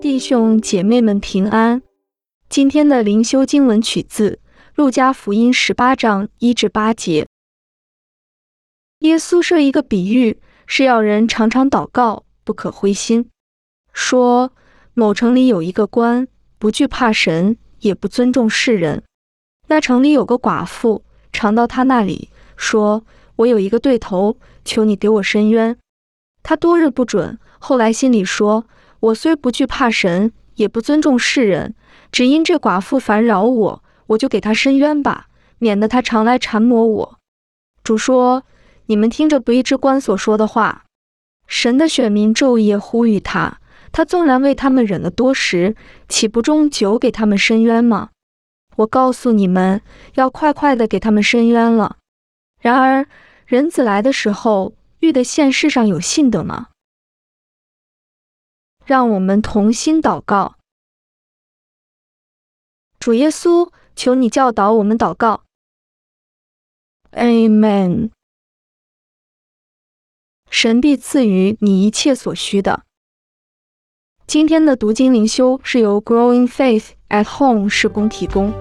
弟兄姐妹们平安。今天的灵修经文取自《路加福音》十八章一至八节。耶稣设一个比喻，是要人常常祷告，不可灰心。说某城里有一个官，不惧怕神，也不尊重世人。那城里有个寡妇，常到他那里说：“我有一个对头，求你给我伸冤。”他多日不准，后来心里说：“我虽不惧怕神，也不尊重世人，只因这寡妇烦扰我，我就给她伸冤吧，免得她常来缠磨我。”主说：“你们听着不义之官所说的话。神的选民昼夜呼吁他，他纵然为他们忍了多时，岂不终久给他们伸冤吗？我告诉你们，要快快的给他们伸冤了。然而人子来的时候。”遇的现世上有信的吗？让我们同心祷告。主耶稣，求你教导我们祷告。Amen。神必赐予你一切所需的。今天的读经灵修是由 Growing Faith at Home 施工提供。